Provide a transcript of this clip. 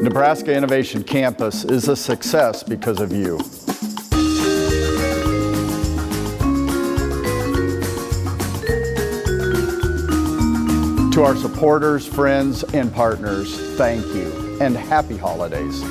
Nebraska Innovation Campus is a success because of you. To our supporters, friends, and partners, thank you and happy holidays.